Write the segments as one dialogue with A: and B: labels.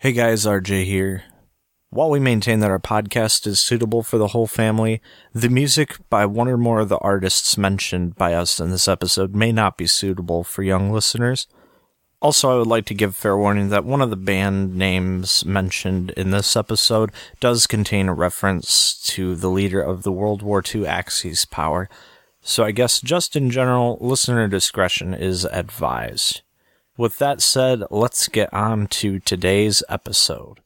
A: Hey guys, RJ here. While we maintain that our podcast is suitable for the whole family, the music by one or more of the artists mentioned by us in this episode may not be suitable for young listeners. Also, I would like to give fair warning that one of the band names mentioned in this episode does contain a reference to the leader of the World War II Axis power. So I guess just in general, listener discretion is advised. With that said, let's get on to today's episode.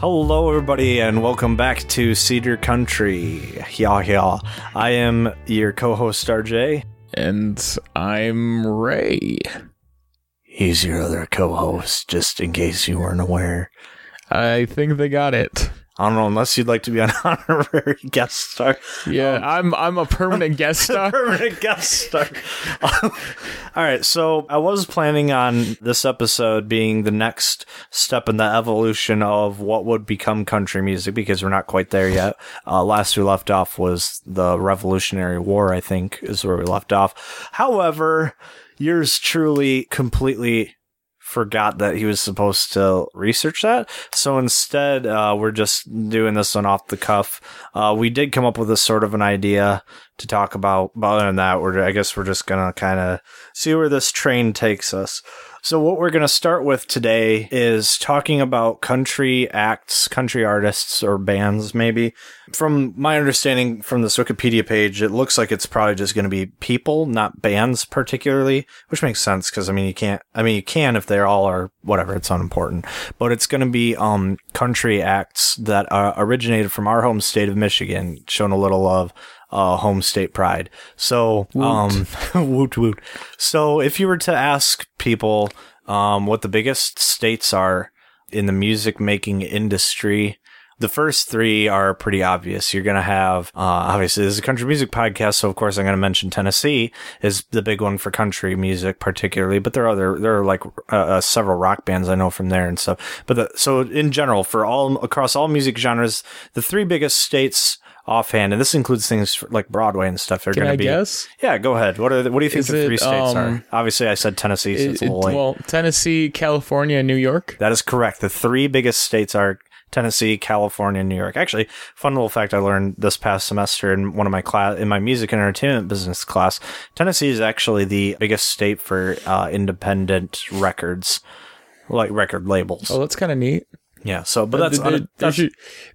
A: Hello, everybody, and welcome back to Cedar Country. Yeah, yeah. I am your co host, RJ.
B: And I'm Ray.
A: He's your other co host, just in case you weren't aware.
B: I think they got it.
A: I don't know, unless you'd like to be an honorary guest star.
B: Yeah, I'm I'm a permanent guest star.
A: permanent guest star. all right, so I was planning on this episode being the next step in the evolution of what would become country music because we're not quite there yet. Uh, last we left off was the Revolutionary War, I think, is where we left off. However, yours truly completely forgot that he was supposed to research that. So instead, uh, we're just doing this one off the cuff. Uh, we did come up with a sort of an idea to talk about, but other than that, we're, I guess we're just gonna kind of see where this train takes us. So what we're going to start with today is talking about country acts, country artists or bands maybe. From my understanding from this Wikipedia page, it looks like it's probably just going to be people, not bands particularly, which makes sense because I mean you can't I mean you can if they all are whatever, it's unimportant. But it's going to be um country acts that uh, originated from our home state of Michigan, showing a little of uh, home state pride. So, um, woot woot. So, if you were to ask people um, what the biggest states are in the music making industry, the first three are pretty obvious. You're going to have, uh, obviously, this is a country music podcast, so of course I'm going to mention Tennessee is the big one for country music, particularly. But there are other, there are like uh, uh, several rock bands I know from there and stuff. But the, so in general, for all across all music genres, the three biggest states offhand, and this includes things like Broadway and stuff. They're
B: Can
A: going to be.
B: guess?
A: Yeah, go ahead. What are the, what do you think
B: Is
A: the three
B: it,
A: states
B: um,
A: are? Obviously, I said Tennessee, so it's
B: It-
A: a little late.
B: well, Tennessee, California, and New York.
A: That is correct. The three biggest states are Tennessee, California, and New York. Actually, fun little fact I learned this past semester in one of my class in my music and entertainment business class. Tennessee is actually the biggest state for uh, independent records, like record labels.
B: Oh, that's kind of neat.
A: Yeah. So, but that's,
B: There- there's, your,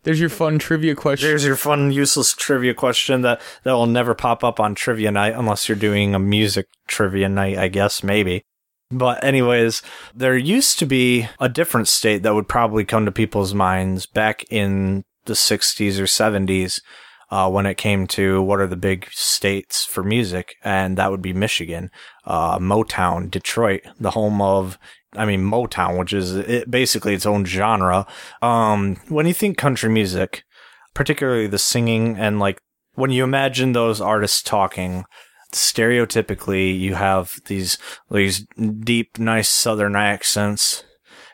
B: there's your fun trivia question.
A: there's your fun, useless trivia question that that will never pop up on trivia night unless you're doing a music trivia night. I guess maybe. But anyways, there used to be a different state that would probably come to people's minds back in the 60s or 70s uh, when it came to what are the big states for music, and that would be Michigan, uh, Motown, Detroit, the home of, I mean, Motown, which is it, basically its own genre. Um, when you think country music, particularly the singing and like when you imagine those artists talking, stereotypically you have these these deep, nice Southern accents.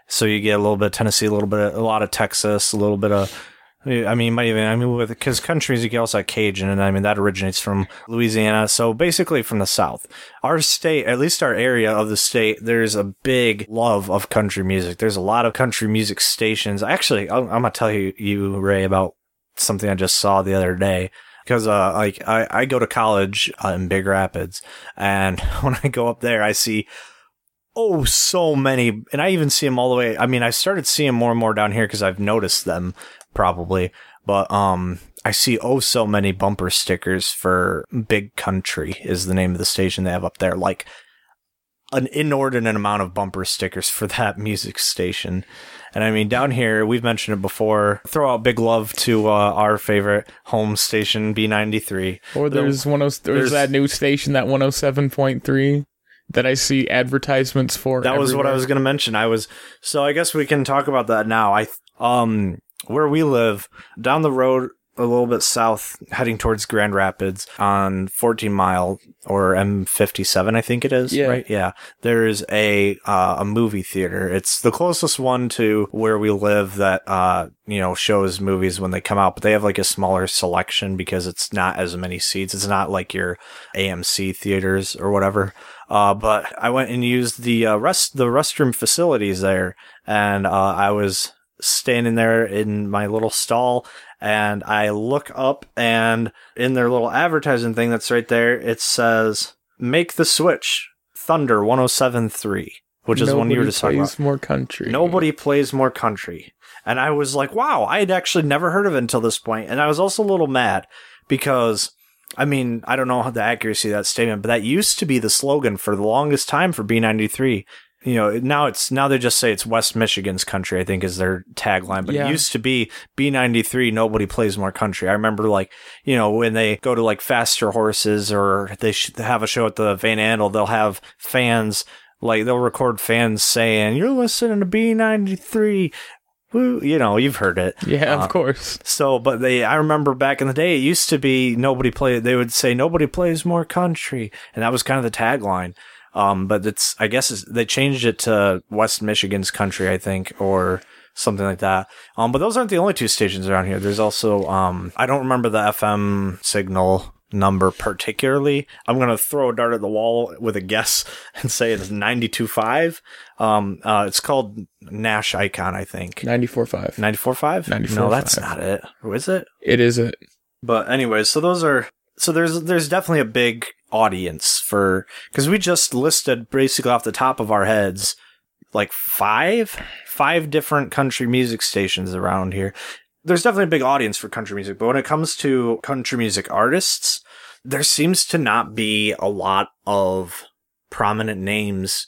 A: So you get a little bit of Tennessee, a little bit, of, a lot of Texas, a little bit of. I mean, might even I mean, because country music, also have Cajun, and I mean that originates from Louisiana. So basically, from the South, our state, at least our area of the state, there's a big love of country music. There's a lot of country music stations. Actually, I'm, I'm gonna tell you, you Ray, about something I just saw the other day because uh, like I, I go to college uh, in Big Rapids, and when I go up there, I see oh so many, and I even see them all the way. I mean, I started seeing more and more down here because I've noticed them probably, but um, I see oh so many bumper stickers for Big Country is the name of the station they have up there, like. An inordinate amount of bumper stickers for that music station. And I mean, down here, we've mentioned it before. Throw out big love to uh, our favorite home station, B93.
B: or there's one of
A: there's-
B: there's that new station that 107.3 that I see advertisements for.
A: That was what I was going to mention. I was so I guess we can talk about that now. I um where we live down the road a little bit south, heading towards Grand Rapids on 14 Mile or M57, I think it is.
B: Yeah.
A: Right. Yeah. There's a uh, a movie theater. It's the closest one to where we live that uh you know shows movies when they come out, but they have like a smaller selection because it's not as many seats. It's not like your AMC theaters or whatever. Uh, but I went and used the uh, rest the restroom facilities there, and uh, I was standing there in my little stall and I look up and in their little advertising thing that's right there, it says, make the switch Thunder 1073, which is one you were just talking
B: plays
A: about.
B: more country.
A: Nobody plays more country. And I was like, wow, I had actually never heard of it until this point. And I was also a little mad because, I mean, I don't know the accuracy of that statement, but that used to be the slogan for the longest time for B93 you know, now it's now they just say it's West Michigan's country. I think is their tagline, but
B: Yeah.
A: it used to be B93. Nobody plays more country. I remember like you know when they go to like faster horses or they sh- have a show at the Van Andel, they'll have fans like they'll record fans saying you're listening to B93. Woo, you know, you've heard it.
B: Yeah,
A: Uh,
B: of course.
A: So, but they, I remember back in the day, it used to be nobody play. They would say nobody plays more country, and that was kind of the tagline. Um, but it's, I guess it's, they changed it to West Michigan's country, I think, or something like that. Um, but those aren't the only two stations around here. There's also, um, I don't remember the FM signal number particularly. I'm going to throw a dart at the wall with a guess and say it's 92.5. Um, uh, it's called Nash Icon, I think.
B: 94.5.
A: 94.5? No, that's not it. Who is it?
B: It is a
A: But anyways, so those are so there's there's definitely a big audience for because we just listed basically off the top of our heads like five five different country music stations around here. There's definitely a big audience for country music, but when it comes to country music artists, there seems to not be a lot of prominent names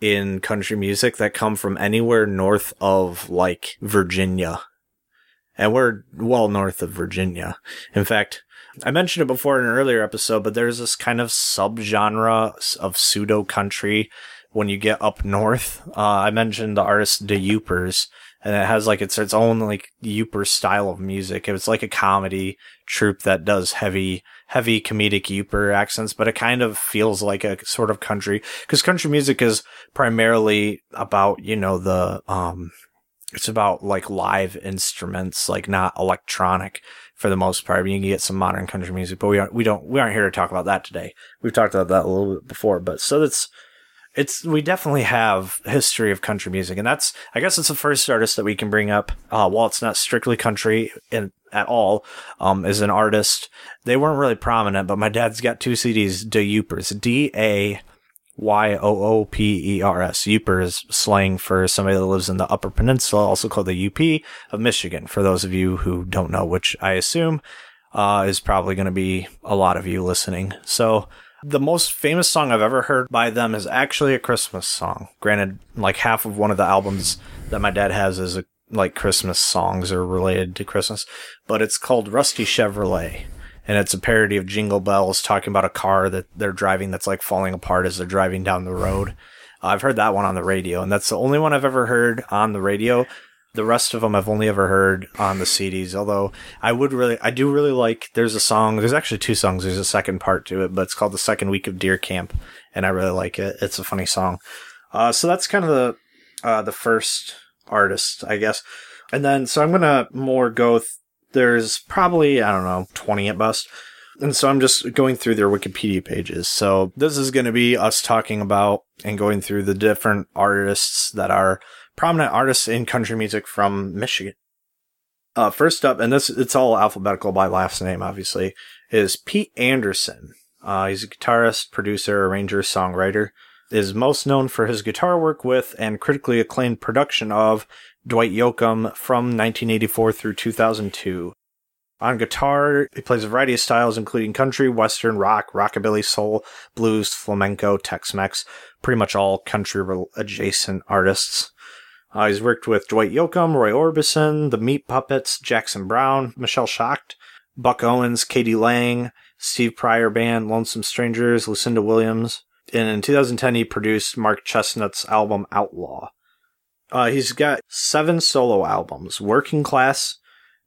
A: in country music that come from anywhere north of like Virginia. And we're well north of Virginia. In fact, I mentioned it before in an earlier episode, but there's this kind of subgenre of pseudo country when you get up north. Uh, I mentioned the artist The Yoopers, and it has like its its own like Yooper style of music. It's like a comedy troupe that does heavy heavy comedic Yooper accents, but it kind of feels like a sort of country because country music is primarily about you know the um it's about like live instruments, like not electronic for the most part. You can get some modern country music, but we aren't, we don't, we aren't here to talk about that today. We've talked about that a little bit before, but so that's, it's, we definitely have history of country music. And that's, I guess it's the first artist that we can bring up, uh, while it's not strictly country in, at all, um, is an artist. They weren't really prominent, but my dad's got two CDs, Da Yoopers, D-A, Y O O P E R S. Yooper is slang for somebody that lives in the Upper Peninsula, also called the UP of Michigan. For those of you who don't know, which I assume uh, is probably going to be a lot of you listening. So, the most famous song I've ever heard by them is actually a Christmas song. Granted, like half of one of the albums that my dad has is a, like Christmas songs or related to Christmas, but it's called Rusty Chevrolet and it's a parody of Jingle Bells talking about a car that they're driving that's like falling apart as they're driving down the road. I've heard that one on the radio, and that's the only one I've ever heard on the radio. The rest of them I've only ever heard on the CDs. Although I would really, I do really like. There's a song. There's actually two songs. There's a second part to it, but it's called "The Second Week of Deer Camp," and I really like it. It's a funny song. Uh, so that's kind of the uh, the first artist, I guess. And then, so I'm gonna more go. Th- there's probably I don't know 20 at best. And so I'm just going through their Wikipedia pages. So this is going to be us talking about and going through the different artists that are prominent artists in country music from Michigan. Uh, first up, and this it's all alphabetical by last name, obviously, is Pete Anderson. Uh, he's a guitarist, producer, arranger, songwriter. Is most known for his guitar work with and critically acclaimed production of Dwight Yoakam from 1984 through 2002. On guitar, he plays a variety of styles, including country, western, rock, rockabilly, soul, blues, flamenco, Tex-Mex, pretty much all country adjacent artists. Uh, he's worked with Dwight Yoakam, Roy Orbison, The Meat Puppets, Jackson Browne, Michelle Shocked, Buck Owens, k.d. lang, Steve Pryor Band, Lonesome Strangers, Lucinda Williams. And in 2010, he produced Mark Chesnutt's album Outlaw. Uh, he's got seven solo albums Working Class,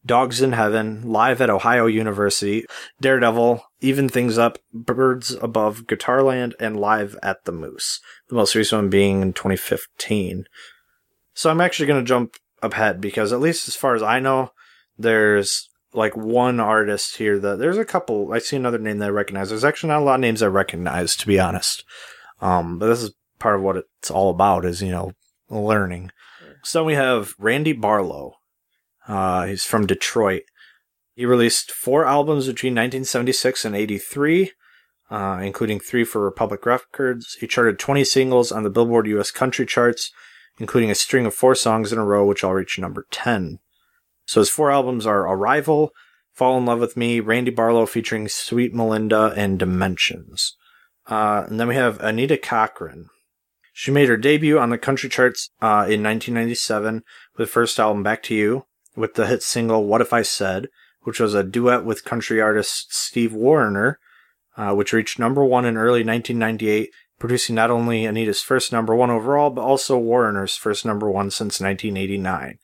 A: Dogs in Heaven, Live at Ohio University, Daredevil, Even Things Up, Birds Above Guitarland, and Live at the Moose. The most recent one being in 2015. So I'm actually going to jump ahead because at least as far as I know, there's like one artist here that there's a couple. I see another name that I recognize. There's actually not a lot of names I recognize, to be honest. Um, but this is part of what it's all about is, you know, learning. So we have Randy Barlow. Uh, he's from Detroit. He released four albums between 1976 and 83, uh, including three for Republic Records. He charted 20 singles on the Billboard US Country charts, including a string of four songs in a row, which all reached number 10. So his four albums are Arrival, Fall in Love with Me, Randy Barlow featuring Sweet Melinda, and Dimensions. Uh, and then we have Anita Cochran. She made her debut on the country charts uh, in 1997 with the first album Back to You, with the hit single What If I Said, which was a duet with country artist Steve Wariner, uh, which reached number one in early 1998, producing not only Anita's first number one overall, but also Wariner's first number one since 1989.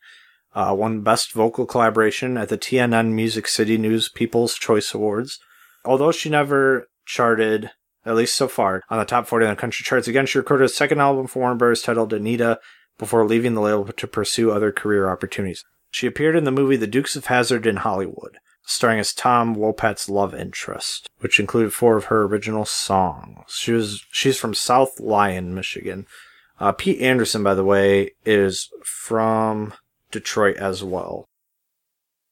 A: Uh, won Best Vocal Collaboration at the TNN Music City News People's Choice Awards. Although she never charted, at least so far, on the top 40 on the country charts, again, she recorded a second album for Warner Bros. titled Anita before leaving the label to pursue other career opportunities. She appeared in the movie The Dukes of Hazzard in Hollywood, starring as Tom Wopat's love interest, which included four of her original songs. She was she's from South Lyon, Michigan. Uh, Pete Anderson, by the way, is from Detroit as well.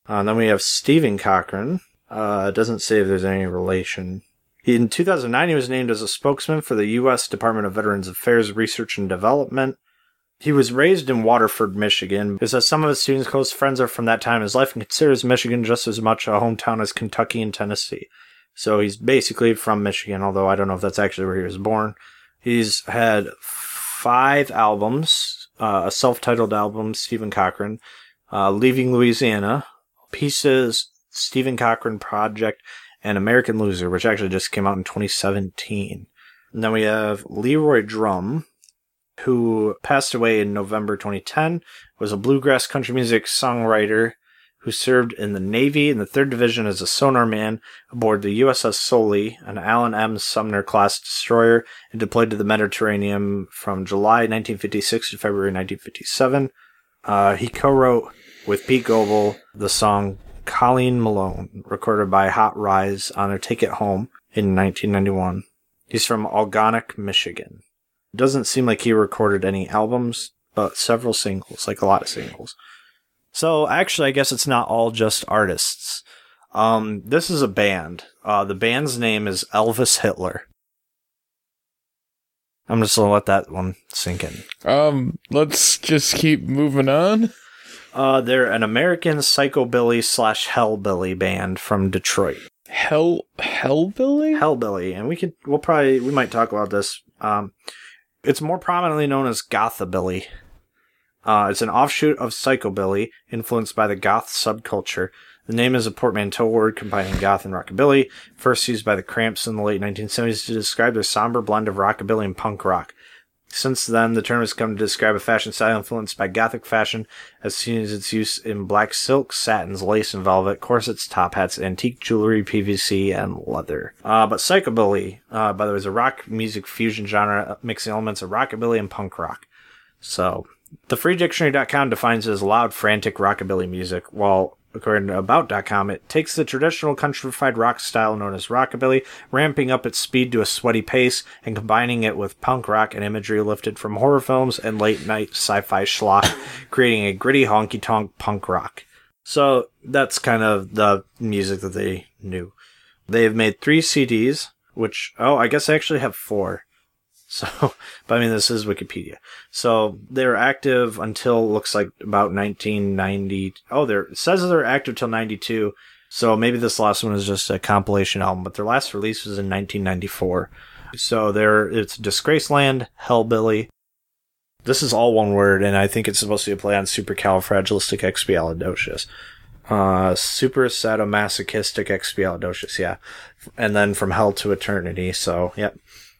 A: Uh, then we have Stephen Cochran. Uh, doesn't say if there's any relation. In 2009, he was named as a spokesman for the U.S. Department of Veterans Affairs Research and Development. He was raised in Waterford, Michigan. He says some of his students' close friends are from that time in his life and considers Michigan just as much a hometown as Kentucky and Tennessee. So he's basically from Michigan, although I don't know if that's actually where he was born. He's had five albums, uh, a self-titled album, Stephen Cochran, uh, Leaving Louisiana, Pieces, Stephen Cochran Project, and American Loser, which actually just came out in 2017. And then we have Leroy Drumm, who passed away in November 2010, was a bluegrass country music songwriter who served in the Navy in the 3rd Division as a sonar man aboard the USS Soley, an Allen M. Sumner class destroyer, and deployed to the Mediterranean from July 1956 to February 1957. Uh, he co-wrote with Pete Goble the song Colleen Malone, recorded by Hot Rize on their Take It Home in 1991. He's from Algonac, Michigan. Doesn't seem like he recorded any albums, but several singles, like a lot of singles. So actually, I guess it's not all just artists. Um, this is a band. Uh, the band's name is Elvis Hitler. I'm just gonna let that one sink in.
B: Um, let's just keep moving on.
A: Uh, they're an American psychobilly slash hellbilly band from Detroit.
B: Hell, Hellbilly?
A: Hellbilly, and we could, we'll probably, we might talk about this. Um, it's more prominently known as gothabilly. Uh, it's an offshoot of psychobilly, influenced by the goth subculture. The name is a portmanteau word combining goth and rockabilly, first used by the Cramps in the late 1970s to describe their somber blend of rockabilly and punk rock. Since then, the term has come to describe a fashion style influenced by Gothic fashion, as seen as its use in black silk, satins, lace and velvet, corsets, top hats, antique jewelry, PVC, and leather. Uh, but psychobilly, uh, by the way, is a rock music fusion genre mixing elements of rockabilly and punk rock. So, thefreedictionary.com defines it as loud, frantic rockabilly music, while according to About.com, it takes the traditional countrified rock style known as rockabilly, ramping up its speed to a sweaty pace and combining it with punk rock and imagery lifted from horror films and late night sci fi schlock, creating a gritty honky tonk punk rock. So that's kind of the music that they knew. They have made three CDs, which, oh, I guess I actually have four. So, but I mean, this is Wikipedia. So they're active until looks like about 1990. Oh, they're, it says they're active till 92. So maybe this last one is just a compilation album, but their last release was in 1994. So they're, it's Disgraceland, Hellbilly. This is all one word, and I think it's supposed to be a play on supercalifragilisticexpialidocious. Uh, super sadomasochistic expialidocious, yeah. And then from hell to eternity, so, yep.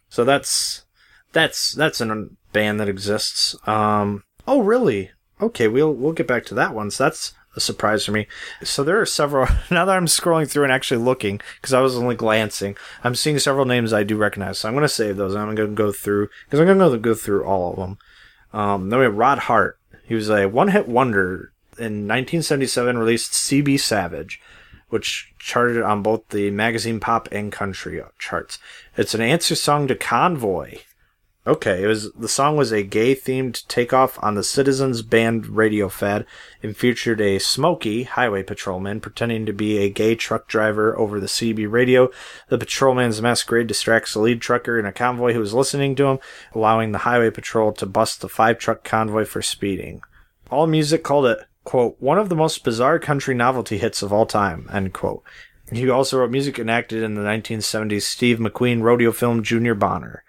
A: So that's, that's that's a band that exists. Um, oh, really? Okay, we'll we'll get back to that one. So that's a surprise for me. So there are several. Now that I'm scrolling through and actually looking, because I was only glancing, I'm seeing several names I do recognize. So I'm going to save those. I'm going to go through because I'm going to go through all of them. Um, then we have Rod Hart. He was a one-hit wonder in 1977. Released CB Savage, which charted on both the magazine pop and country charts. It's an answer song to Convoy. Okay, it was the song was a gay themed takeoff on the Citizens Band radio fad and featured a smoky highway patrolman pretending to be a gay truck driver over the CB radio. The patrolman's masquerade distracts the lead trucker in a convoy who is listening to him, allowing the highway patrol to bust the five truck convoy for speeding. All Music called it, quote, one of the most bizarre country novelty hits of all time, end quote. He also wrote music enacted in the 1970s Steve McQueen rodeo film Junior Bonner.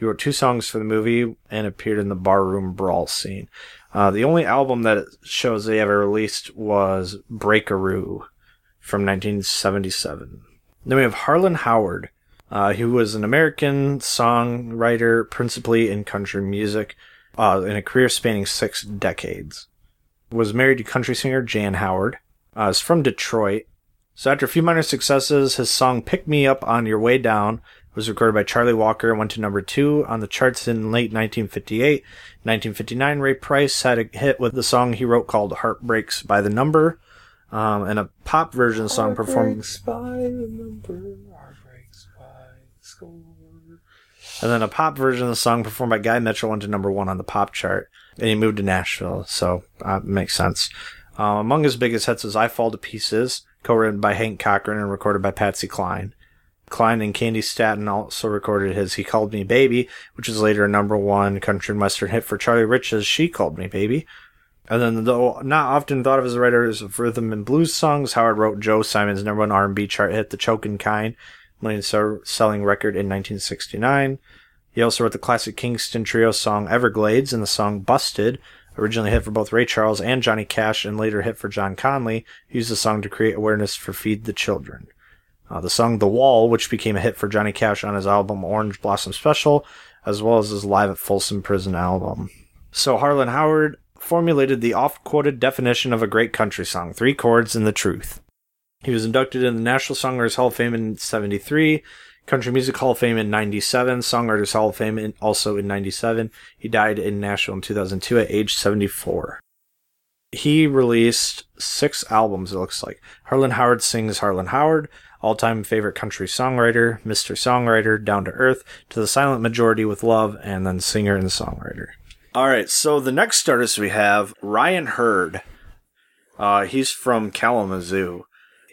A: He wrote two songs for the movie and appeared in the barroom brawl scene. Uh, the only album that shows they ever released was Breakaroo from 1977. Then we have Harlan Howard, uh, who was an American songwriter, principally in country music, uh, in a career spanning six decades. Was married to country singer Jan Howard. Uh, is from Detroit. So after a few minor successes, his song "Pick Me Up on Your Way Down" was recorded by Charlie Walker and went to number two on the charts in late 1958. 1959, Ray Price had a hit with the song he wrote called Heartbreaks by the Number, um, and a pop version song performed. And then a pop version of the song performed by Guy Mitchell went to number one on the pop chart. And he moved to Nashville, so uh, makes sense. Uh, among his biggest hits is I Fall to Pieces, co-written by Hank Cochran and recorded by Patsy Cline. Cline and Candi Staton also recorded his He Called Me Baby, which was later a number one country and western hit for Charlie Rich's She Called Me Baby. And then, though not often thought of as a writer of rhythm and blues songs, Howard wrote Joe Simon's number one R&B chart hit, "The Chokin' Kind," million selling record in 1969. He also wrote the classic Kingston Trio song "Everglades" and the song "Busted," originally hit for both Ray Charles and Johnny Cash, and later hit for John Conlee, used the song to create awareness for Feed the Children. Uh, the song The Wall, which became a hit for Johnny Cash on his album Orange Blossom Special, as well as his Live at Folsom Prison album. So Harlan Howard formulated the oft quoted definition of a great country song three chords and the truth. He was inducted in the National Songwriters Hall of Fame in 73, Country Music Hall of Fame in 97, Songwriters Hall of Fame in, also in 97. He died in Nashville in 2002 at age 74. He released six albums, it looks like. Harlan Howard Sings Harlan Howard, all time favorite country songwriter, Mr. Songwriter, Down to Earth, To the Silent Majority with Love, and then singer and songwriter. All right, so the next artist we have Ryan Hurd. Uh, he's from Kalamazoo.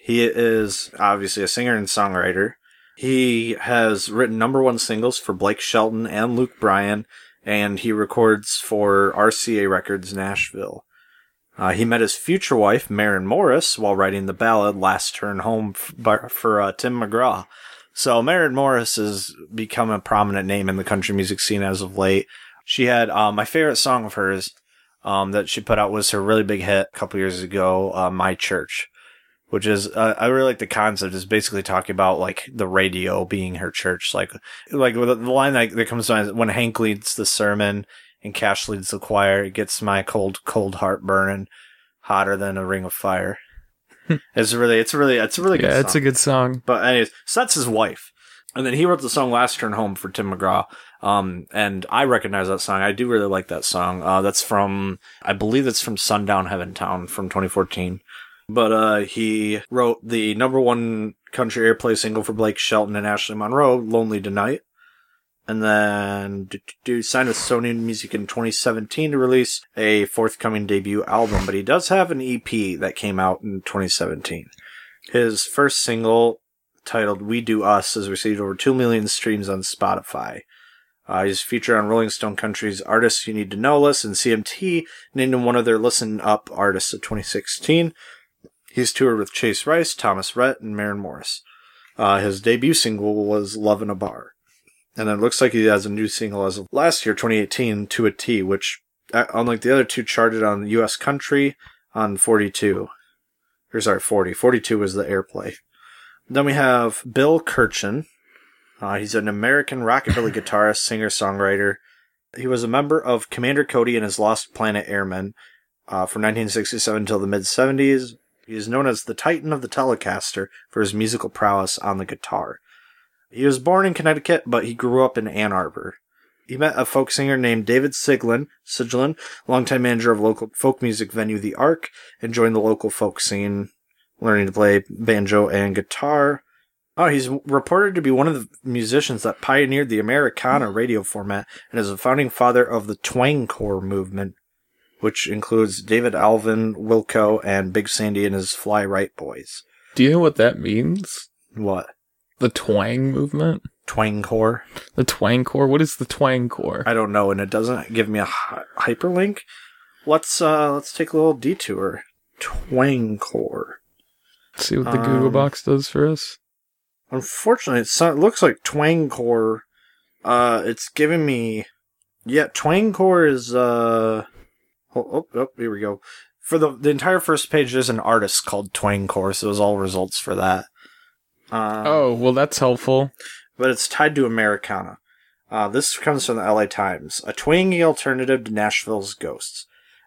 A: He is obviously a singer and songwriter. He has written number one singles for Blake Shelton and Luke Bryan, and he records for RCA Records Nashville. Uh, he met his future wife, Maren Morris, while writing the ballad Last Turn Home f- for uh, Tim McGraw. So Maren Morris has become a prominent name in the country music scene as of late. She had um, my favorite song of hers um, that she put out was her really big hit a couple years ago, uh, My Church, which is uh, I really like the concept. Is basically talking about like the radio being her church, like like the line that, that comes to mind when Hank leads the sermon and Cash leads the choir. It gets my cold, cold heart burning hotter than a ring of fire. it's really, it's really, it's a really good
B: Yeah,
A: song.
B: it's a good song.
A: But anyways, so that's his wife. And then he wrote the song Last Turn Home for Tim McGraw. Um, and I recognize that song. I do really like that song. Uh, that's from, I believe that's from Sundown Heaven Town from 2014. But, uh, he wrote the number one country airplay single for Blake Shelton and Ashley Monroe, Lonely Tonight. And then do, do, with Sony Music in 2017 to release a forthcoming debut album, but he does have an EP that came out in 2017. His first single, titled We Do Us, has received over 2 million streams on Spotify. Uh, he's featured on Rolling Stone Country's Artists You Need to Know list, and CMT named him one of their Listen Up artists of 2016. He's toured with Chase Rice, Thomas Rhett, and Maren Morris. Uh, his debut single was Love in a Bar. And it looks like he has a new single as of last year, 2018, To a T, which, uh, unlike the other two, charted on US Country on 42. Or sorry, 40. 42 was the airplay. Then we have Bill Kirchen. Uh, he's an American rockabilly guitarist, singer, songwriter. He was a member of Commander Cody and his Lost Planet Airmen. uh, from 1967 until the mid 70s. He is known as the Titan of the Telecaster for his musical prowess on the guitar. He was born in Connecticut, but he grew up in Ann Arbor. He met a folk singer named David Siglin, Siglin, longtime manager of local folk music venue The Ark, and joined the local folk scene, learning to play banjo and guitar. Oh, he's reported to be one of the musicians that pioneered the Americana radio format and is a founding father of the twangcore movement, which includes David Alvin, Wilco, and Big Sandy and his Fly-Rite Boys.
B: Do you know what that means?
A: What?
B: The twang movement?
A: Twang core?
B: The twang core? What is the twang core?
A: I don't know, and it doesn't give me a hy- hyperlink. Let's uh let's take a little detour. Twangcore.
B: See what the Google
A: Um,
B: box does for us.
A: Unfortunately, it's not, it looks like Twangcore. Uh, it's giving me, yeah, twang core is uh, oh, oh, oh, here we go. For the the entire first page, there's an artist called Twang Core, so it was all results for that. Uh,
B: oh, well, that's helpful.
A: but it's tied to Americana. Uh, this comes from the LA Times, a twangy alternative to Nashville's Ghosts.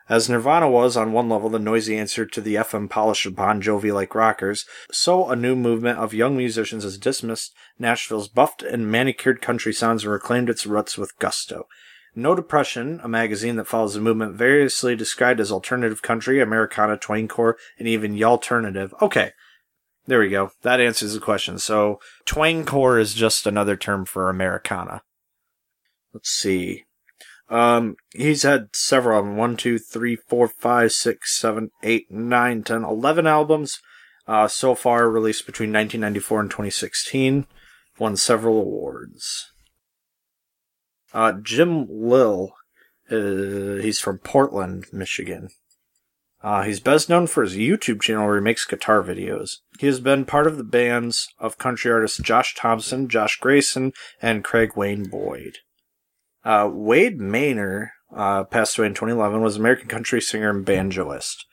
A: As Nirvana was, on one level, the noisy answer to the FM polish of Bon Jovi like rockers, so a new movement of young musicians has dismissed Nashville's buffed and manicured country sounds and reclaimed its roots with gusto. No Depression, a magazine that follows the movement variously described as alternative country, Americana, twangcore, and even y'alternative. Okay, there we go. That answers the question. So, twangcore is just another term for Americana. Let's see. Um, he's had several. One, two, three, four, five, six, seven, eight, nine, ten, eleven albums. Uh, so far released between 1994 and 2016. Won several awards. Uh, Jim Lill, uh, he's from Portland, Michigan. Uh, he's best known for his YouTube channel where he makes guitar videos. He has been part of the bands of country artists Josh Thompson, Josh Gracin, and Craig Wayne Boyd. Uh, Wade Mainer, uh, passed away in 2011, was an American country singer and banjoist.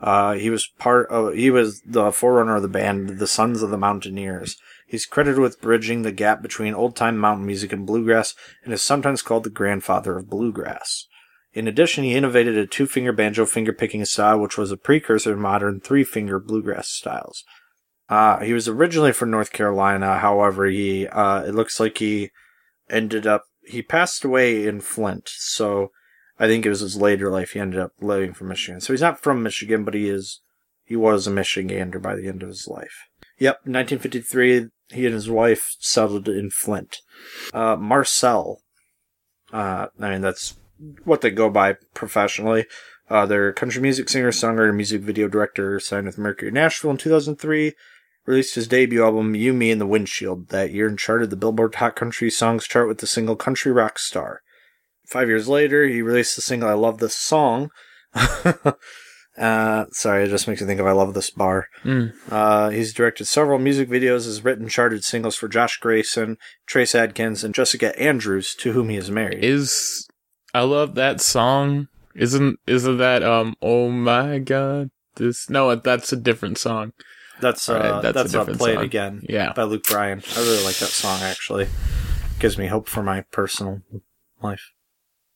A: Uh, he was part of, he was the forerunner of the band, the Sons of the Mountaineers. He's credited with bridging the gap between old time mountain music and bluegrass, and is sometimes called the grandfather of bluegrass. In addition, he innovated a two finger banjo finger picking style, which was a precursor to modern three finger bluegrass styles. Uh, he was originally from North Carolina, however, he, uh, it looks like he ended up, he passed away in Flint, so I think it was his later life he ended up living from Michigan. So he's not from Michigan, but he is, he was a Michigander by the end of his life. Yep, 1953, he and his wife settled in Flint. Uh, Marcel, uh, I mean, that's what they go by professionally. Uh, they're country music singer, songwriter, and music video director, signed with Mercury Nashville in 2003. Released his debut album, You, Me, and the Windshield that year and charted the Billboard Hot Country Songs chart with the single Country Rock Star. Five years later, he released the single I Love This Song. uh, sorry, it just makes me think of I Love This Bar.
B: Mm.
A: Uh, he's directed several music videos, has written charted singles for Josh Gracin, Trace Adkins, and Jessica Andrews, to whom he is married.
B: Is I love that song. Isn't isn't that um oh my god this no that's a different song.
A: that's uh,
B: Right, that's a
A: that's, uh,
B: different
A: Play It
B: song.
A: Again
B: Yeah.
A: by Luke Bryan. I really like that song, actually. Gives me hope for my personal life.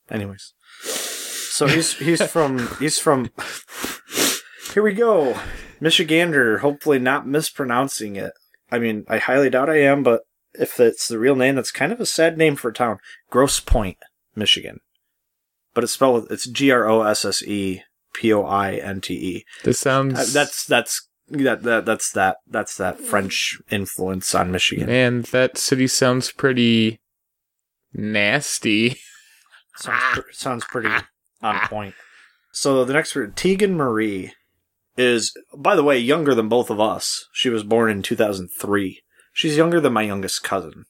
A: Anyways. So he's he's from he's from Here we go. Michigander, hopefully not mispronouncing it. I mean, I highly doubt I am, but if it's the real name, that's kind of a sad name for a town. Gross Point, Michigan. But it's spelled with, it's G R O S S E P O I N T E.
B: This sounds
A: Uh, That's that's that, that that's that that's that French influence on Michigan.
B: man, that city sounds pretty nasty.
A: Sounds, pr- sounds pretty on point. So the next word, Tegan Marie, is by the way younger than both of us. She was born in 2003. She's younger than my youngest cousin.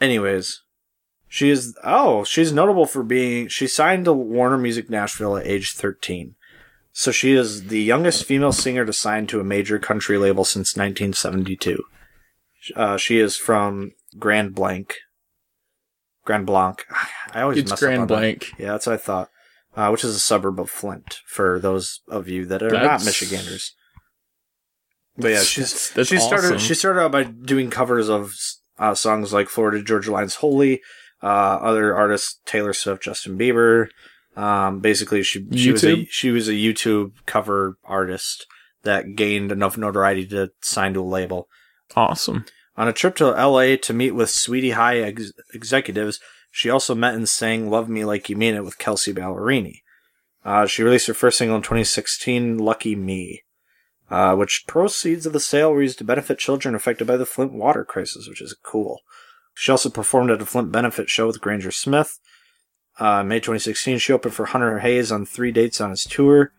A: Anyways, she is oh she's notable for being she signed to Warner Music Nashville at age 13. So she is the youngest female singer to sign to a major country label since 1972. Uh, she is from Grand Blanc. Grand Blanc. I always
B: It's
A: mess up
B: Grand
A: on that. Yeah, that's what I thought. Uh, which is a suburb of Flint for those of you that are not Michiganders. But yeah, she's
B: That's- that's
A: she started
B: awesome.
A: she started out by doing covers of uh, songs like Florida Georgia Line's Holy, other artists Taylor Swift, Justin Bieber, Um, basically, she she was a,
B: YouTube?
A: she was a YouTube cover artist that gained enough notoriety to sign to a label.
B: Awesome.
A: On a trip to LA to meet with Sweety High ex- executives, she also met and sang Love Me Like You Mean It with Kelsea Ballerini. Uh, she released her first single in 2016, Lucky Me, uh, which proceeds of the sale were used to benefit children affected by the Flint water crisis, which is cool. She also performed at a Flint benefit show with Granger Smith. Uh, May 2016, she opened for Hunter Hayes on three dates on his tour.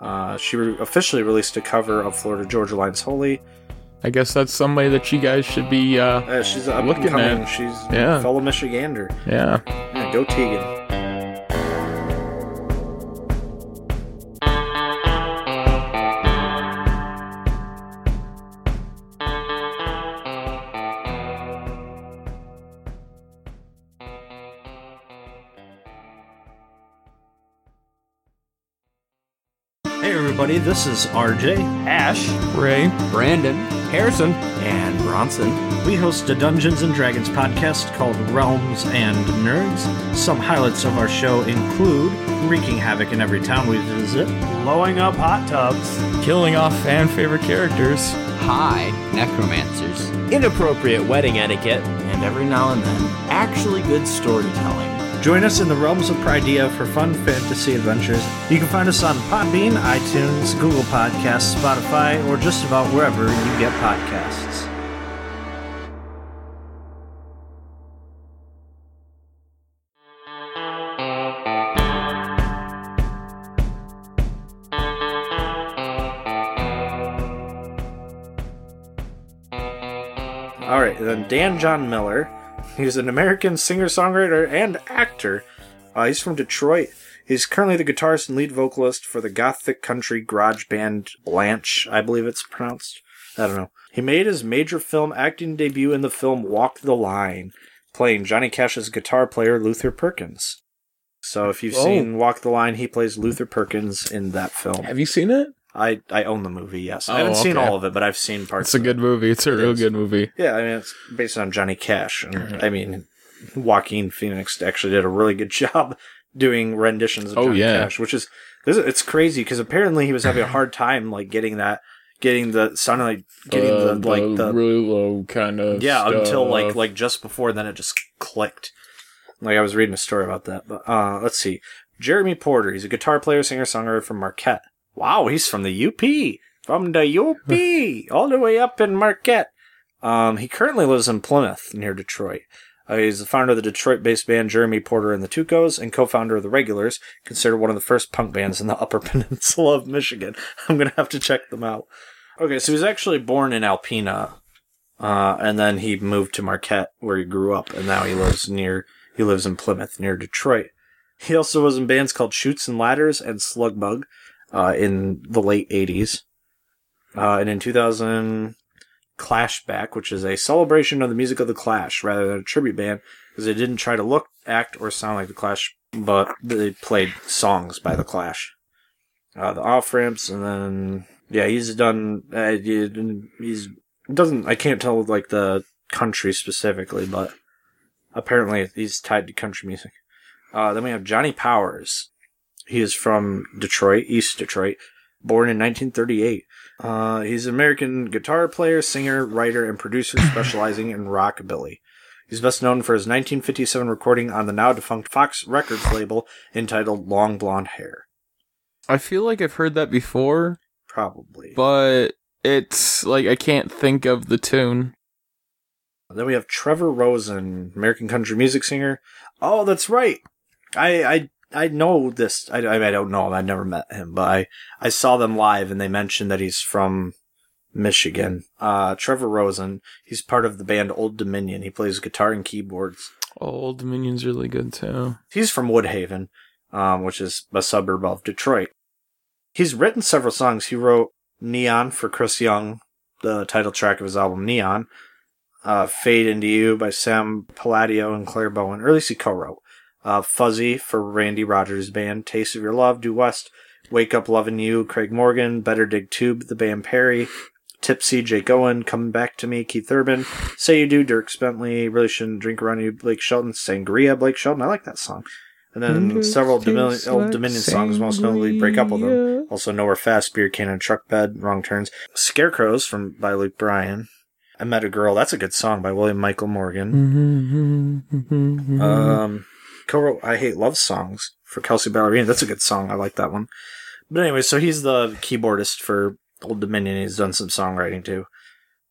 A: Uh, she re- officially released a cover of Florida Georgia Line's Holy.
B: I guess that's somebody that you guys should be. uh
A: Uh, she's
B: Looking
A: and
B: at-
A: She's
B: yeah.
A: a fellow Michigander.
B: Yeah.
A: Yeah, go Tegan. Everybody, this is RJ, Ash,
B: Ray.
C: Brandon.
D: Harrison.
C: And Bronson.
A: We host a Dungeons and Dragons podcast called Realms and Nerds. Some highlights of our show include wreaking havoc in every town we visit, blowing up hot tubs,
B: Killing off fan favorite characters.
C: high Necromancers.
D: Inappropriate wedding etiquette.
C: And every now and then, actually good storytelling.
A: Join us in the realms of Pridea for fun fantasy adventures. You can find us on Podbean, iTunes, Google Podcasts, Spotify, or just about wherever you get podcasts. All right, then Dan John Miller. He's an American singer, songwriter, and actor. Uh, he's from Detroit. He's currently the guitarist and lead vocalist for the gothic country garage band Blanche, I believe it's pronounced. I don't know. He made his major film acting debut in the film Walk the Line, playing Johnny Cash's guitar player Luther Perkins. So if you've
D: Oh.
A: seen Walk the Line, he plays Luther Perkins in that film.
B: Have you seen it?
A: I, I own the movie, yes.
B: Oh,
A: I haven't seen all of it, but I've seen parts
B: It's a
A: it.
B: good movie. It's a real
A: is.
B: good movie.
A: Yeah, I mean it's based on Johnny Cash, and I mean Joaquin Phoenix actually did a really good job doing renditions of
B: Oh,
A: Johnny
B: yeah.
A: Cash, which is this it's crazy because apparently he was having a hard time like getting that, getting the sounding like getting
B: Uh,
A: the like the
B: really low kind of
A: yeah until like like just before then it just clicked. Like I was reading a story about that, but uh, let's see. Jeremy Porter, he's a guitar player, singer, songwriter from Marquette. Wow, he's from the UP, from the UP, all the way up in Marquette. Um, he currently lives in Plymouth, near Detroit. Uh, he's the founder of the Detroit-based band Jeremy Porter and the Tucos, and co-founder of the Regulars, considered one of the first punk bands in the Upper Peninsula of Michigan. I'm gonna have to check them out. Okay, so he was actually born in Alpena, uh, and then he moved to Marquette, where he grew up, and now he lives near he lives in Plymouth, near Detroit. He also was in bands called Shoots and Ladders and Slugbug uh, in the late '80s, uh, and in 2000, Clashback, which is a celebration of the music of the Clash rather than a tribute band, because they didn't try to look, act, or sound like the Clash, but they played songs by the Clash. Uh, the off ramps, and then yeah, he's done. Uh, he's doesn't. I can't tell like the country specifically, but apparently he's tied to country music. Uh, then we have Johnny Powers. He is from Detroit, East Detroit, born in 1938. Uh, he's an American guitar player, singer, writer, and producer specializing in rockabilly. He's best known for his 1957 recording on the now defunct Fox Records label entitled Long Blonde Hair.
B: I feel like I've heard that before,
A: Probably.
B: but it's like I can't think of the tune.
A: Then we have Trevor Rosen, American country music singer. Oh, that's right. I I I know this. I, I, I don't know him. I've never met him, but I I saw them live, and they mentioned that he's from Michigan. Uh, Trevor Rosen. He's part of the band Old Dominion. He plays guitar and keyboards.
B: Old Dominion's really good too.
A: He's from Woodhaven, um, which is a suburb of Detroit. He's written several songs. He wrote Neon for Chris Young, the title track of his album Neon. Uh, Fade Into You by Sam Palladio and Clare Bowen, or at least he co-wrote. Uh, Fuzzy for Randy Rogers' band. Taste of Your Love, Due West. Wake Up Loving You, Craig Morgan. Better Dig Two, The Band Perry. Tipsy, Jake Owen. Come Back to Me, Keith Urban. Say You Do, Dierks Bentley. Really Shouldn't Drink Around You, Blake Shelton. Sangria, Blake Shelton. I like that song. And then several Dominion, Old Dominion songs, most notably Break Up With Them. Also Nowhere Fast, Beer Cannon, Truck Bed, Wrong Turns. Scarecrows from by Luke Bryan. I Met a Girl, that's a good song by William Michael Morgan. Um, co-wrote I Hate Love Songs for Kelsea Ballerini. That's a good song. I like that one. But anyway, so he's the keyboardist for Old Dominion. He's done some songwriting too.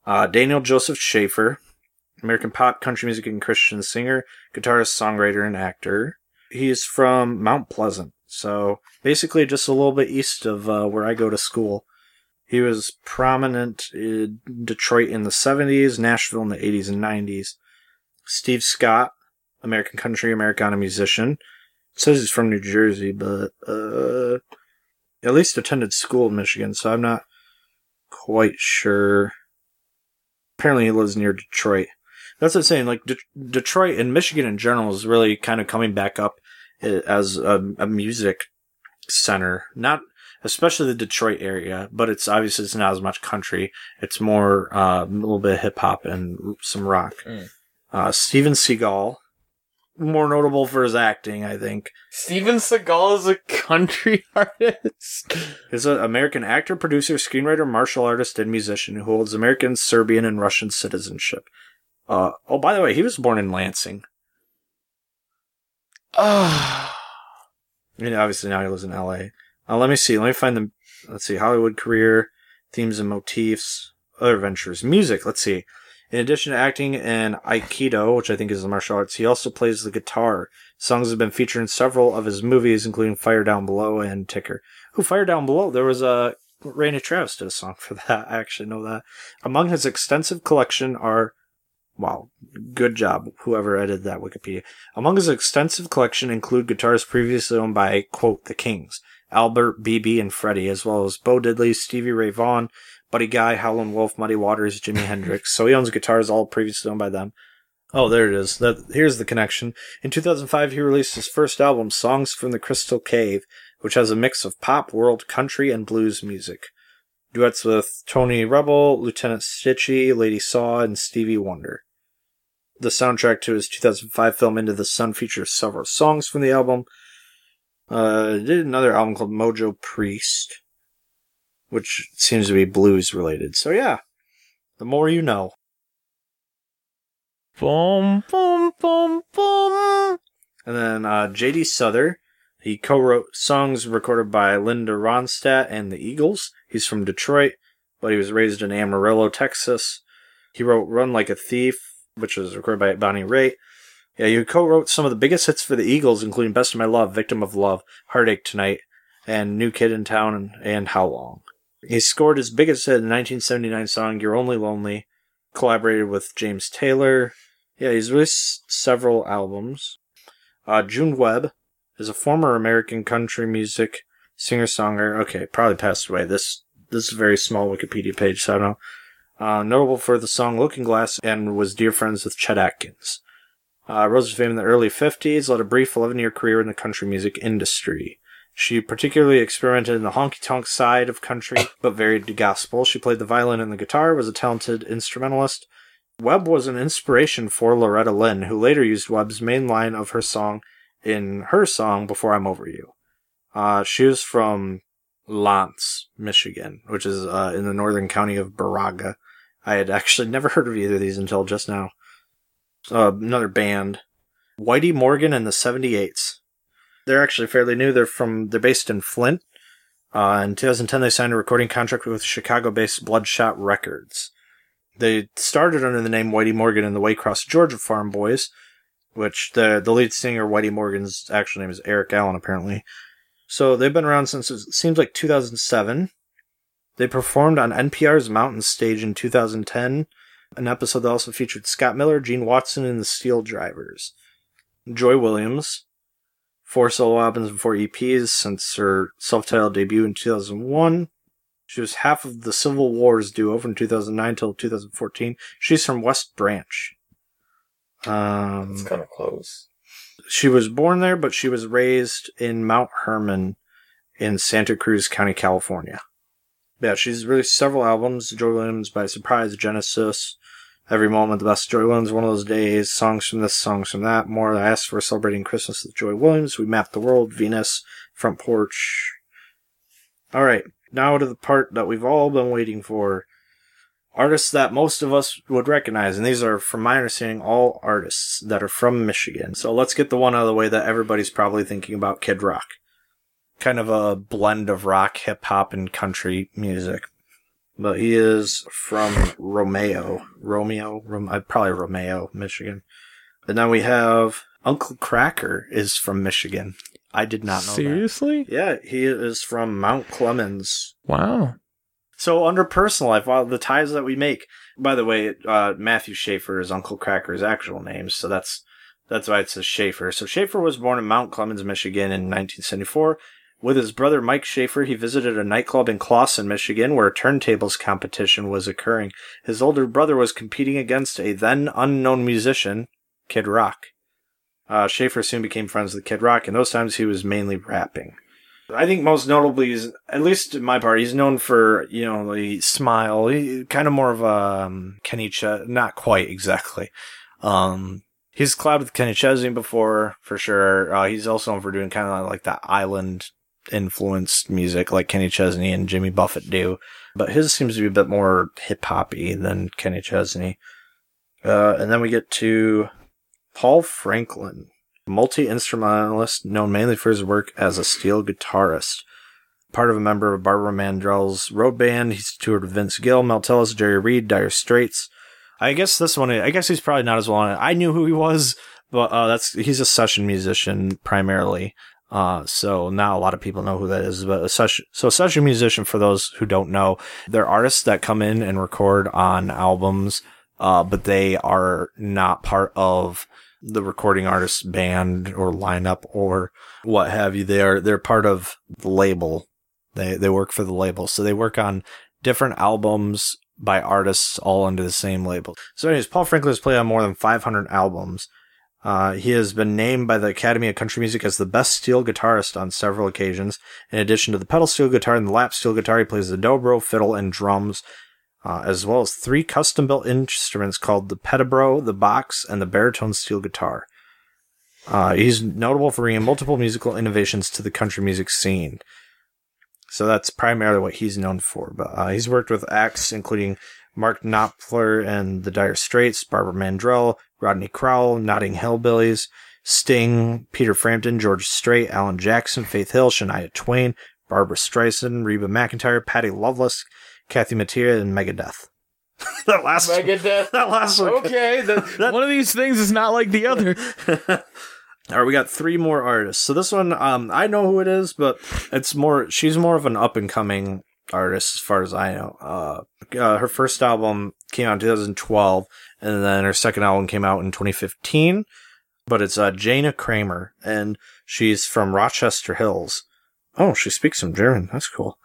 A: Uh, Daniel Joseph Schaefer, American pop, country music, and Christian singer, guitarist, songwriter, and actor. He's from Mount Pleasant, so basically just a little bit east of uh, where I go to school. He was prominent in Detroit in the 70s, Nashville in the 80s and 90s. Steve Scott, American country Americana musician. It says he's from New Jersey, but uh, at least attended school in Michigan, so I'm not quite sure. Apparently, he lives near Detroit. That's what I'm saying. Like De- Detroit and Michigan in general is really kind of coming back up eh, as a, a music center. Not especially the Detroit area, but it's obviously it's not as much country. It's more uh, a little bit of hip hop and some rock.
B: Mm.
A: Uh, Steven Seagal, more notable for his acting, I think,
B: Steven Seagal is a country artist.
A: is an American actor, producer, screenwriter, martial artist, and musician who holds American, Serbian, and Russian citizenship. Uh, oh, by the way, he was born in Lansing.
B: Ah.
A: Mean, obviously now he lives in L.A. Uh, let me see. Let me find the. Let's see. Hollywood career, themes and motifs, other ventures, music. Let's see. In addition to acting in Aikido, which I think is the martial arts, he also plays the guitar. Songs have been featured in several of his movies, including Fire Down Below and Ticker. Who Fire Down Below? There was a Randy Travis did a song for that. I actually know that. Among his extensive collection are, wow, good job, whoever edited that Wikipedia. Among his extensive collection include guitars previously owned by, quote, the Kings, Albert, BB, and Freddie, as well as Bo Diddley, Stevie Ray Vaughan, Buddy Guy, Howlin' Wolf, Muddy Waters, Jimi Hendrix. So he owns guitars all previously owned by them. Oh, there it is. That, here's the connection. In 2005, he released his first album, Songs from the Crystal Cave, which has a mix of pop, world, country, and blues music. Duets with Tony Rebel, Lieutenant Stitchie, Lady Saw, and Stevie Wonder. The soundtrack to his 2005 film Into the Sun features several songs from the album. Uh, did another album called Mojo Priest, which seems to be blues related. So yeah, the more you know.
B: Boom, boom, boom, boom.
A: And then uh, J.D. Souther, he co-wrote songs recorded by Linda Ronstadt and the Eagles. He's from Detroit, but he was raised in Amarillo, Texas. He wrote "Run Like a Thief," which was recorded by Bonnie Raitt. Yeah, he co-wrote some of the biggest hits for the Eagles, including "Best of My Love," "Victim of Love," "Heartache Tonight," and "New Kid in Town" and, and "How Long." He scored his biggest hit in the 1979 song "You're Only Lonely." Collaborated with James Taylor. Yeah, he's released several albums. Uh, June Webb is a former American country music singer-songwriter. Okay, probably passed away. This this is a very small Wikipedia page, so I don't know. Uh, notable for the song Looking Glass and was dear friends with Chet Atkins. Uh, rose to fame in the early 50s, led a brief 11 year career in the country music industry. She particularly experimented in the honky tonk side of country, but varied to gospel. She played the violin and the guitar, was a talented instrumentalist. Webb was an inspiration for Loretta Lynn, who later used Webb's main line of her song in her song Before I'm Over You. Uh, she was from L'Anse, Michigan, which is uh, in the northern county of Baraga. I had actually never heard of either of these until just now. Uh, another band, Whitey Morgan and the 78s. They're actually fairly new. They're from they're based in Flint. Uh, in 2010, they signed a recording contract with Chicago-based Bloodshot Records. They started under the name Whitey Morgan and the Waycross, Georgia Farm Boys, which the the lead singer Whitey Morgan's actual name is Eric Allen, apparently. So they've been around since it seems like 2007. They performed on NPR's Mountain Stage in 2010, an episode that also featured Scott Miller, Gene Watson, and the Steel Drivers. Joy Williams, four solo albums and four EPs since her self-titled debut in 2001. She was half of the Civil Wars duo from 2009 till 2014. She's from West Branch. Um,
B: It's kind of close.
A: she was born there, but she was raised in Mount Hermon in Santa Cruz County, California. Yeah, she's released several albums. Joy Williams by Surprise, Genesis, Every moment, the best Joy Williams, one of those days, songs from this, songs from that, more I asked for celebrating Christmas with Joy Williams. We mapped the world, Venus, front porch. All right, now to the part that we've all been waiting for. Artists that most of us would recognize, and these are, from my understanding, all artists that are from Michigan. So let's get the one out of the way that everybody's probably thinking about Kid Rock. Kind of a blend of rock, hip hop, and country music. But he is from Romeo. Romeo? Rom- uh, probably Romeo, Michigan. And then we have Uncle Kracker is from Michigan. I did not know that.
B: Seriously?
A: Yeah, he is from Mount Clemens.
B: Wow.
A: So under personal life, while the ties that we make, by the way, uh, Matthew Shafer is Uncle Kracker's actual name, so that's that's why it says Shafer. So Shafer was born in Mount Clemens, Michigan in 1974. With his brother Mike Shafer, he visited a nightclub in Clawson, Michigan, where a turntables competition was occurring. His older brother was competing against a then unknown musician, Kid Rock. Uh, Shafer soon became friends with Kid Rock, and those times he was mainly rapping. I think most notably is, at least in my part, he's known for, you know, the smile, he, kind of more of a um, Kenny Ch, not quite exactly. Um, he's collabed with Kenny Chesney before, for sure. Uh, he's also known for doing kind of like that island influenced music like Kenny Chesney and Jimmy Buffett do. But his seems to be a bit more hip hoppy than Kenny Chesney. Uh, and then we get to Paul Franklin multi instrumentalist known mainly for his work as a steel guitarist. Part of a member of Barbara Mandrell's road band, he's toured with Vince Gill, Mel Tillis, Jerry Reed, Dire Straits. I guess this one, I guess he's probably not as well. I knew who he was, but uh, that's he's a session musician primarily. Uh, so now a lot of people know who that is. But a session, so a session musician, for those who don't know, they're artists that come in and record on albums, uh, but they are not part of the recording artist's band or lineup or what have you. They are, they're part of the label. They, they work for the label. So they work on different albums by artists all under the same label. So anyways, Paul Franklin has played on more than 500 albums. Uh, he has been named by the Academy of Country Music as the best steel guitarist on several occasions. In addition to the pedal steel guitar and the lap steel guitar, he plays the dobro, fiddle, and drums uh, as well as three custom built instruments called the Pedabro, the Box, and the baritone steel guitar. Uh, he's notable for bringing multiple musical innovations to the country music scene. So that's primarily what he's known for. But uh, he's worked with acts including Mark Knopfler and the Dire Straits, Barbara Mandrell, Rodney Crowell, Notting Hillbillies, Sting, Peter Frampton, George Strait, Alan Jackson, Faith Hill, Shania Twain, Barbra Streisand, Reba McEntire, Patty Loveless, Kathy Mattea, and Megadeth. that last one.
B: Megadeth.
A: that last one.
B: Okay, the, one of these things is not like the other.
A: All right, we got three more artists. So this one, um, I know who it is, but it's more. She's more of an up and coming artist, as far as I know. Uh, uh, her first album came out in 2012, and then her second album came out in 2015. But it's uh, Jana Kramer, and she's from Rochester Hills. Oh, she speaks some German. That's cool.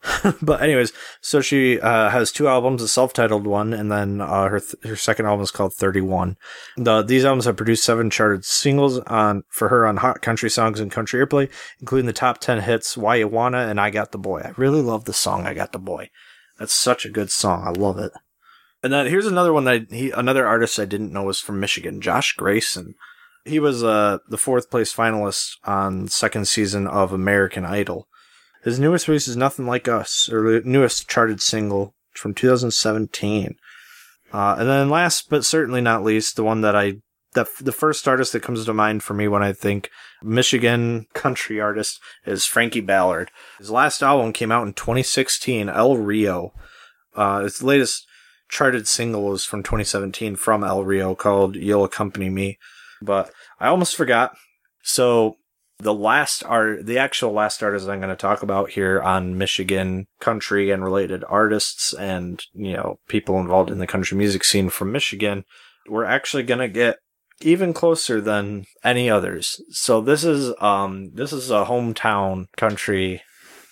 A: but anyways, so she uh, has two albums, a self-titled one, and then uh, her th- her second album is called Thirty One. The these albums have produced seven charted singles on for her on Hot Country Songs and Country Airplay, including the top ten hits "Why You Wanna" and "I Got the Boy." I really love the song "I Got the Boy." That's such a good song. I love it. And then here's another one that he another artist I didn't know was from Michigan, Josh Gracin. He was uh, the fourth place finalist on second season of American Idol. His newest release is Nothing Like Us, or newest charted single from 2017. Uh, and then last but certainly not least, the one that I, the, the first artist that comes to mind for me when I think Michigan country artist is Frankie Ballard. His last album came out in 2016, El Rio. Uh, his latest charted single was from 2017 from El Rio called You'll Accompany Me. But I almost forgot. So the last art, the actual last artist I'm going to talk about here on Michigan country and related artists and, you know, people involved in the country music scene from Michigan, we're actually going to get even closer than any others. So this is, um, this is a hometown country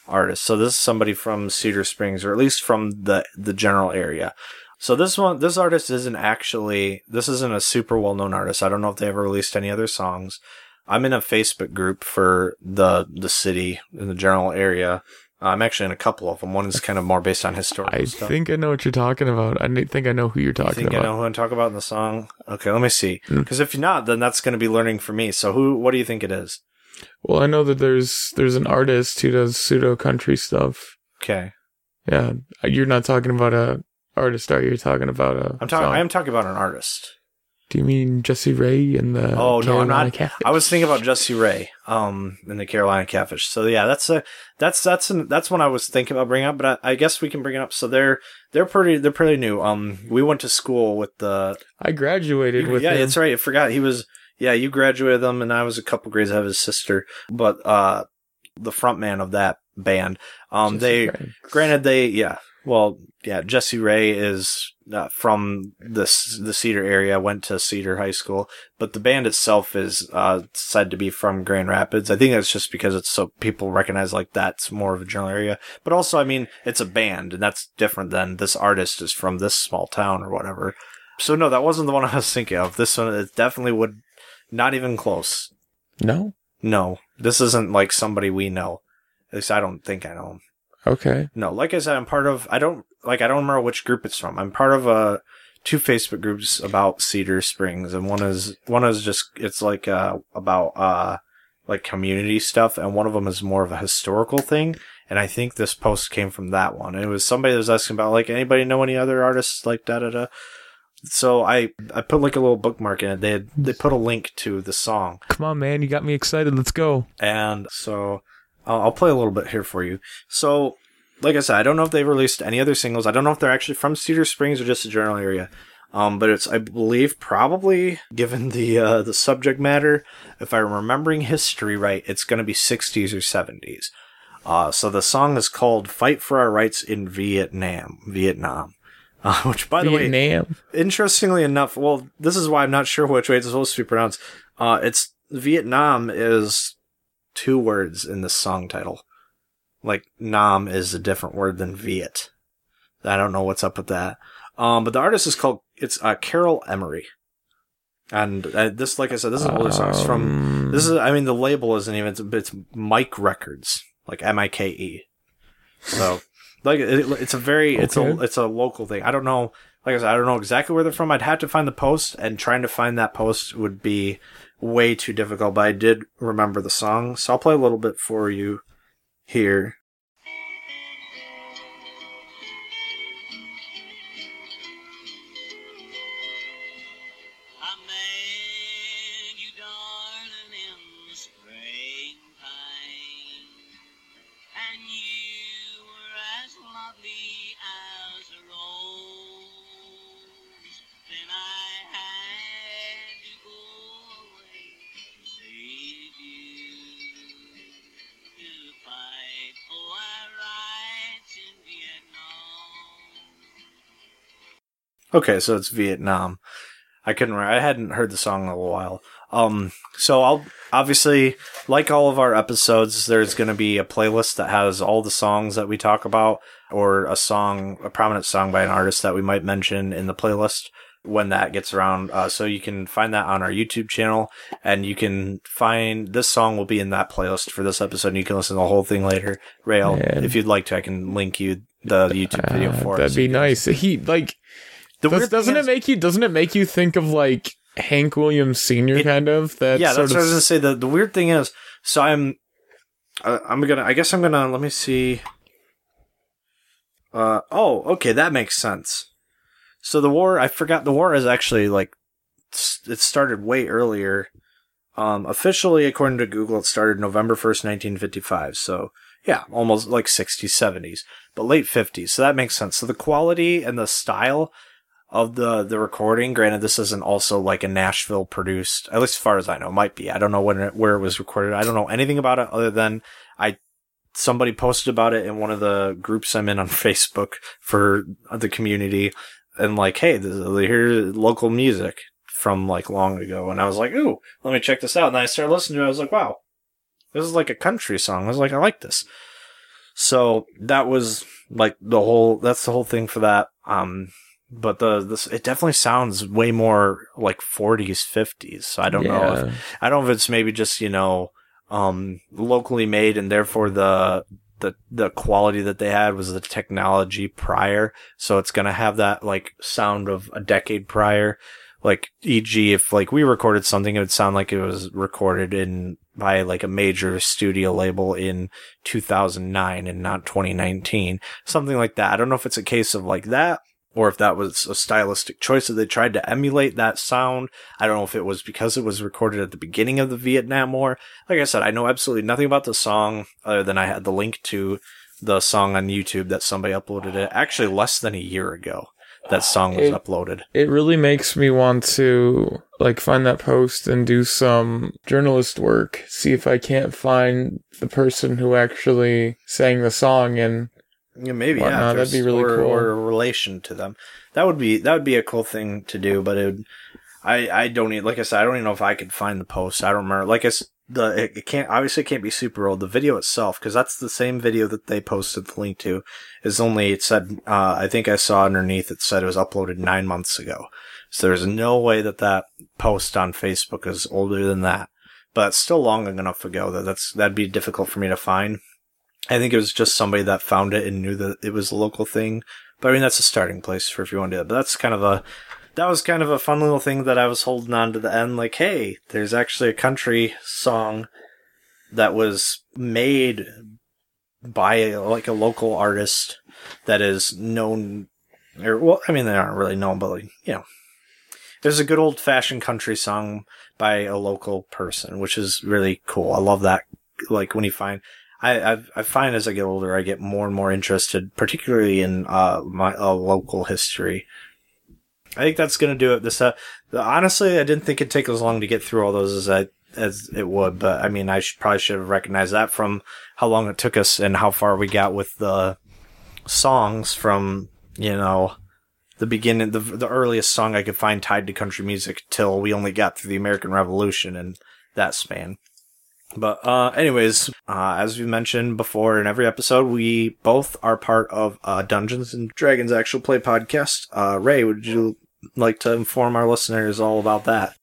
A: artist. So this is somebody from Cedar Springs or at least from the, the general area. So this one, this artist isn't actually, this isn't a super well known artist. I don't know if they ever released any other songs. I'm in a Facebook group for the the city in the general area, I'm actually in a couple of them. One is kind of more based on historical
B: I
A: stuff.
B: think I know what you're talking about. I think I know who you're
A: You
B: talking
A: think I
B: about.
A: know who I'm talking about in the song? Okay, let me see.
B: Mm.
A: Because if you're not, then that's going to be learning for me. So who? What do you think it is?
B: Well, I know that there's there's an artist who does pseudo country stuff.
A: Okay,
B: Yeah, you're not talking about a artist, are you? You're talking about a.
A: I'm talking. I am talking about an artist.
B: Do you mean Jesse Ray and the?
A: Oh, no, I'm
B: Carolina
A: not.
B: Catfish?
A: I was thinking about Jesse Ray, um, in the Carolina Catfish. So yeah, that's a that's that's an, that's one I was thinking about bringing up. But I, I guess we can bring it up. So they're they're pretty they're pretty new. Um, we went to school with the
B: I graduated with
A: yeah,
B: him.
A: that's right. I forgot he was. Yeah, you graduated them, and I was a couple grades ahead of his sister. But uh, the front man of that band, um,
B: Jesse
A: they granted they yeah well yeah Jesse Ray is uh, from this the Cedar area, went to Cedar High School, but the band itself is uh, said to be from Grand Rapids. I think that's just because it's so people recognize like that's more of a general area. But also, I mean, it's a band, and that's different than this artist is from this small town or whatever. So no, that wasn't the one I was thinking of. This one it definitely would not even close.
B: No.
A: No, this isn't like somebody we know. At least I don't think I know him.
B: Okay.
A: No, like I said, I'm part of. I don't like. I don't remember which group it's from. I'm part of uh two Facebook groups about Cedar Springs, and one is one is just it's like uh about uh like community stuff, and one of them is more of a historical thing. And I think this post came from that one. It was somebody that was asking about like anybody know any other artists like da da da. So I I put like a little bookmark in it. They had, they put a link to the song,
B: Come on, man. You got me excited. Let's go.
A: and so I'll, I'll play a little bit here for you. So, like I said, I don't know if they've released any other singles. I don't know if they're actually from Cedar Springs or just a general area. Um, but it's, I believe, probably given the uh, the subject matter, if I'm remembering history right, it's going to be 60s or 70s. Uh, so the song is called "Fight for Our Rights in Vietnam." Vietnam, uh, which, by the way, interestingly enough, well, this is why I'm not sure which way it's supposed to be pronounced. Uh, it's Vietnam is two words in the song title. Like Nam is a different word than Viet. I don't know what's up with that. Um, but the artist is called it's uh, Carol Emery, and uh, this, like I said, this is an older song. It's from
B: Um,
A: this is. I mean, the label isn't even. It's, it's Mike Records, like M I K E. So, like, it, it's a very. It's a it's a local thing. I don't know. Like I said, I don't know exactly where they're from. I'd have to find the post, and trying to find that post would be way too difficult. But I did remember the song, so I'll play a little bit for you here. Okay, so it's Vietnam. I couldn't. I hadn't heard the song in a while. Um, so I'll obviously, like all of our episodes, there's going to be a playlist that has all the songs that we talk about, or a song, a prominent song by an artist that we might mention in the playlist when that gets around. Uh, so you can find that on our YouTube channel, and you can find this song will be in that playlist for this episode. and You can listen to the whole thing later. Rail,
B: Man.
A: if you'd like to, I can link you the YouTube video
B: uh,
A: for it.
B: that'd
A: so
B: be nice. He like does, doesn't it make you doesn't it make you think of like Hank Williams Sr. Kind of that
A: yeah,
B: sort
A: that's what I was gonna say. The the weird thing is, so I'm, uh, I'm gonna. I guess I'm gonna. Let me see. Uh oh, okay, that makes sense. So the war, I forgot. The war is actually like, it started way earlier. Um, officially, according to Google, it started November first, nineteen fifty-five. So yeah, almost like 60s, 70s, but late 50s. So that makes sense. So the quality and the style of the the recording. Granted, this isn't also like a Nashville produced, at least as far as I know, might be. I don't know when it, where it was recorded. I don't know anything about it other than I somebody posted about it in one of the groups I'm in on Facebook for the community, and like, hey, this, here's local music from like long ago, and I was like, ooh, let me check this out. And I started listening to it. I was like, wow, this is like a country song. I was like, I like this. So that was like the whole. That's the whole thing for that. Um, but the this it definitely sounds way more like 40s 50s so i don't know if i don't know if it's maybe just you know um locally made and therefore the the the quality that they had was the technology prior, so it's gonna have that like sound of a decade prior. Like, e.g., if like we recorded something, it would sound like it was recorded in by like a major studio label in 2009 and not 2019, something like that. I don't know if it's a case of like that or if that was a stylistic choice that they tried to emulate that sound. I don't know if it was because it was recorded at the beginning of the Vietnam War. Like I said, I know absolutely nothing about the song other than I had the link to the song on YouTube that somebody uploaded it actually less than a year ago. That song was
B: It-
A: uploaded.
B: It really makes me want to like find that post and do some journalist work. See if I can't find the person who actually sang the song and
A: Yeah, maybe yeah.
B: that'd be really
A: or,
B: cool.
A: Or a relation to them. That would be that would be a cool thing to do. But it, would, I I don't even like I said I don't even know if I could find the post. I don't remember. Like I the it, it can't obviously it can't be super old. The video itself because that's the same video that they posted the link to is only it said uh, I think I saw underneath it said it was uploaded nine months ago. So there's no way that that post on Facebook is older than that. But still long enough ago that that's that'd be difficult for me to find. I think it was just somebody that found it and knew that it was a local thing. But I mean, that's a starting place for if you want to do that. But that's kind of a, that was kind of a fun little thing that I was holding on to the end. Like, hey, there's actually a country song that was made by like a local artist that is known, or well, I mean, they aren't really known, but like, you know, there's a good old fashioned country song by a local person, which is really cool. I love that. Like when you find, I, I, I find as I get older, I get more and more interested, particularly in uh, my uh, local history. I think that's gonna do it. This, uh, honestly, I didn't think it'd take as long to get through all those as I as it would, but I mean, I should, probably should have recognized that from how long it took us and how far we got with the songs from you know the beginning, the the earliest song I could find tied to country music till we only got through the American Revolution and that span. But uh, anyways, uh, as we mentioned before in every episode, we both are part of uh, Dungeons and Dragons actual play podcast. Uh, Ray, would you like to inform our listeners all about that?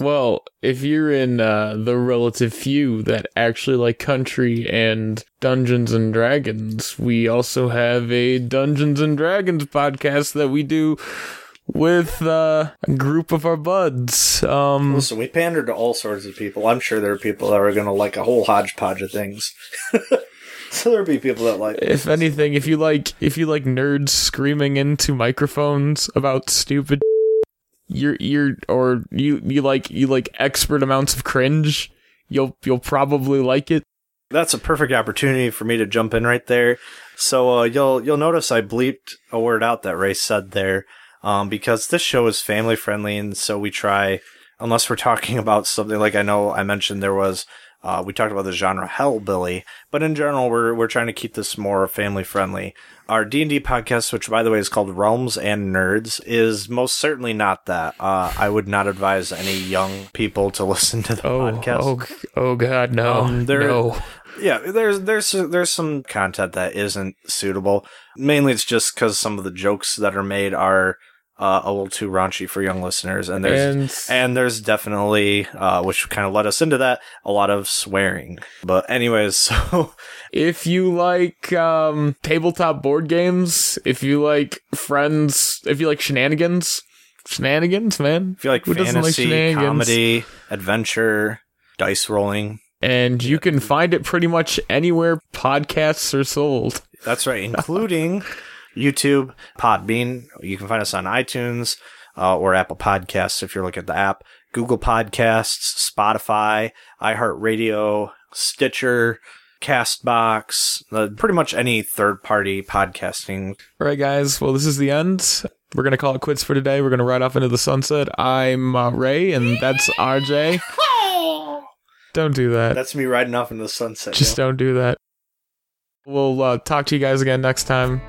B: Well, if you're in uh, the relative few that actually like country and Dungeons and Dragons, we also have a Dungeons and Dragons podcast that we do with uh, a group of our buds. Um,
A: Listen, we pander to all sorts of people. I'm sure there are people that are going to like a whole hodgepodge of things. so there'll be people that like.
B: if anything, if you like, if you like nerds screaming into microphones about stupid, you're you're or you you like you like expert amounts of cringe, you'll you'll probably like it.
A: That's a perfect opportunity for me to jump in right there. So uh, you'll you'll notice I bleeped a word out that Ray said there, um, because this show is family friendly, and so we try, unless we're talking about something like I know I mentioned there was. Uh, we talked about the genre hellbilly, but in general, we're we're trying to keep this more family friendly. Our D and D podcast, which by the way is called Realms and Nerds, is most certainly not that. Uh, I would not advise any young people to listen to the
B: Oh
A: podcast.
B: oh oh God no
A: Um, there-
B: no.
A: Yeah, there's there's there's some content that isn't suitable. Mainly, it's just because some of the jokes that are made are uh, a little too raunchy for young listeners, and there's
B: And
A: and there's definitely, uh, which kind of led us into that, a lot of swearing. But anyways, so
B: if you like um tabletop board games, if you like friends, if you like shenanigans, shenanigans, man.
A: if you like
B: Who doesn't like
A: fantasy, comedy, adventure, dice rolling,
B: And you can find it pretty much anywhere podcasts are sold.
A: That's right, including YouTube, Podbean. You can find us on iTunes uh, or Apple Podcasts if you're looking at the app, Google Podcasts, Spotify, iHeartRadio, Stitcher, Castbox, uh, pretty much any third party podcasting.
B: All right, guys. Well, this is the end. We're gonna call it quits for today. We're gonna ride off into the sunset. I'm uh, Ray, and that's RJ. Don't do that.
A: That's me riding off into the sunset.
B: Just
A: yo.
B: don't do that. We'll uh, talk to you guys again next time.